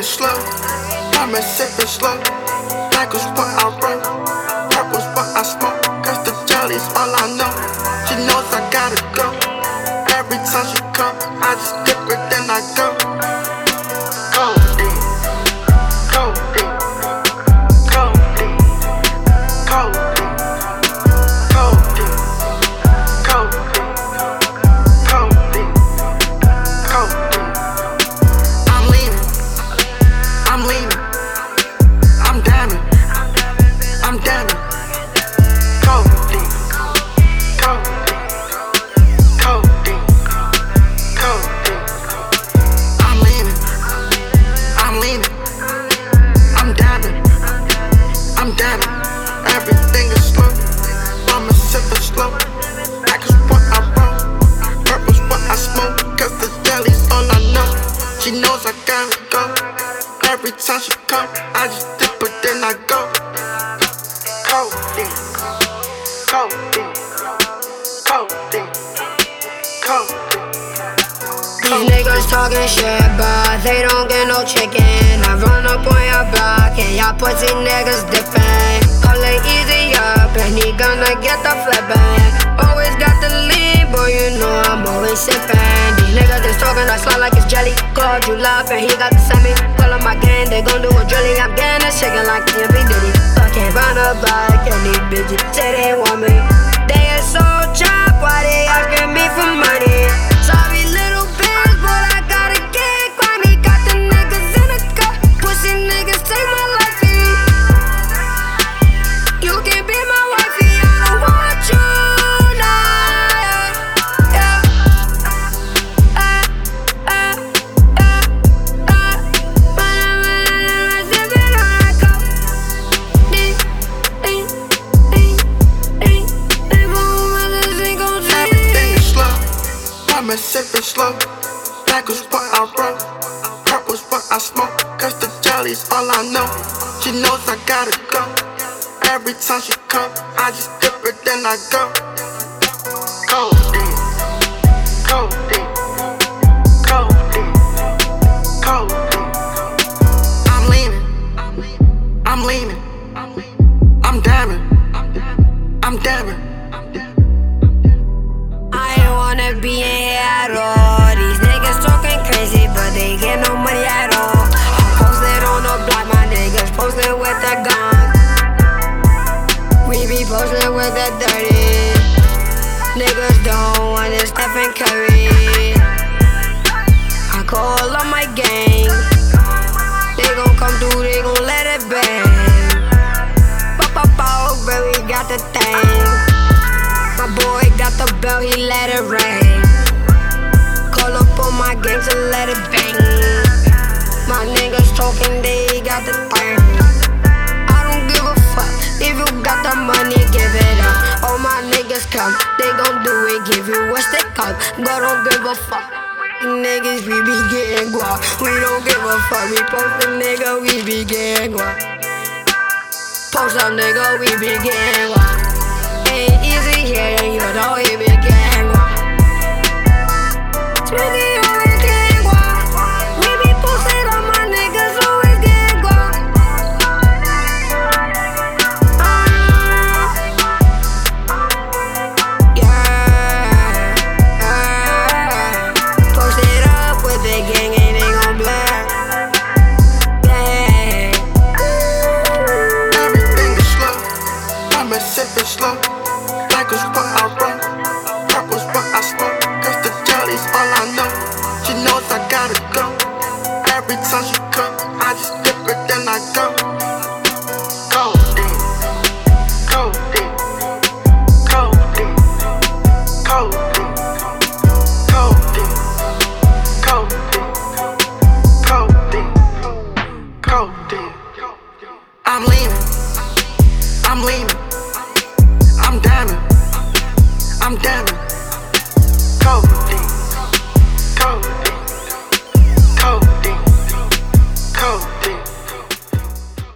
it slow. I've been sipping slow. Like it's what I wrote. Come, I just dip it, then I go. Codeine. Codeine. Codeine. Codeine. These niggas talking shit, but they don't get no chicken. I run up on your block and y'all pussy niggas dipping. Call it easy up and he gonna get the flipping. Always got the lead, boy, you know I'm always sipping. Talking, I slide like it's jelly. Called you love and he got the semi. Call up my gang, they gon' do a drilly. I'm getting a chicken like TMB Diddy. Fucking run up like and these bitches say they want me. They are so chop, why they A sipping slow. Black was what I roll. Purple's what I smoke. Cause the jelly's all I know. She knows I gotta go. Every time she come, I just dip it, then I go. Codeine. Codeine. Codeine. Codeine. I'm leaving. I'm leaving. I'm dabbing. I'm dabbing. He let it rain. Call up on my gang to let it bang. My niggas talking, they got the thing. I don't give a fuck if you got the money, give it up. All my niggas come, they gon' do it, give you what they come. God don't give a fuck. Niggas, we be getting guap. We don't give a fuck. We post a nigga, we be getting guap. Post up, nigga, we be getting guap. Ain't easy here, you know we be I'm down.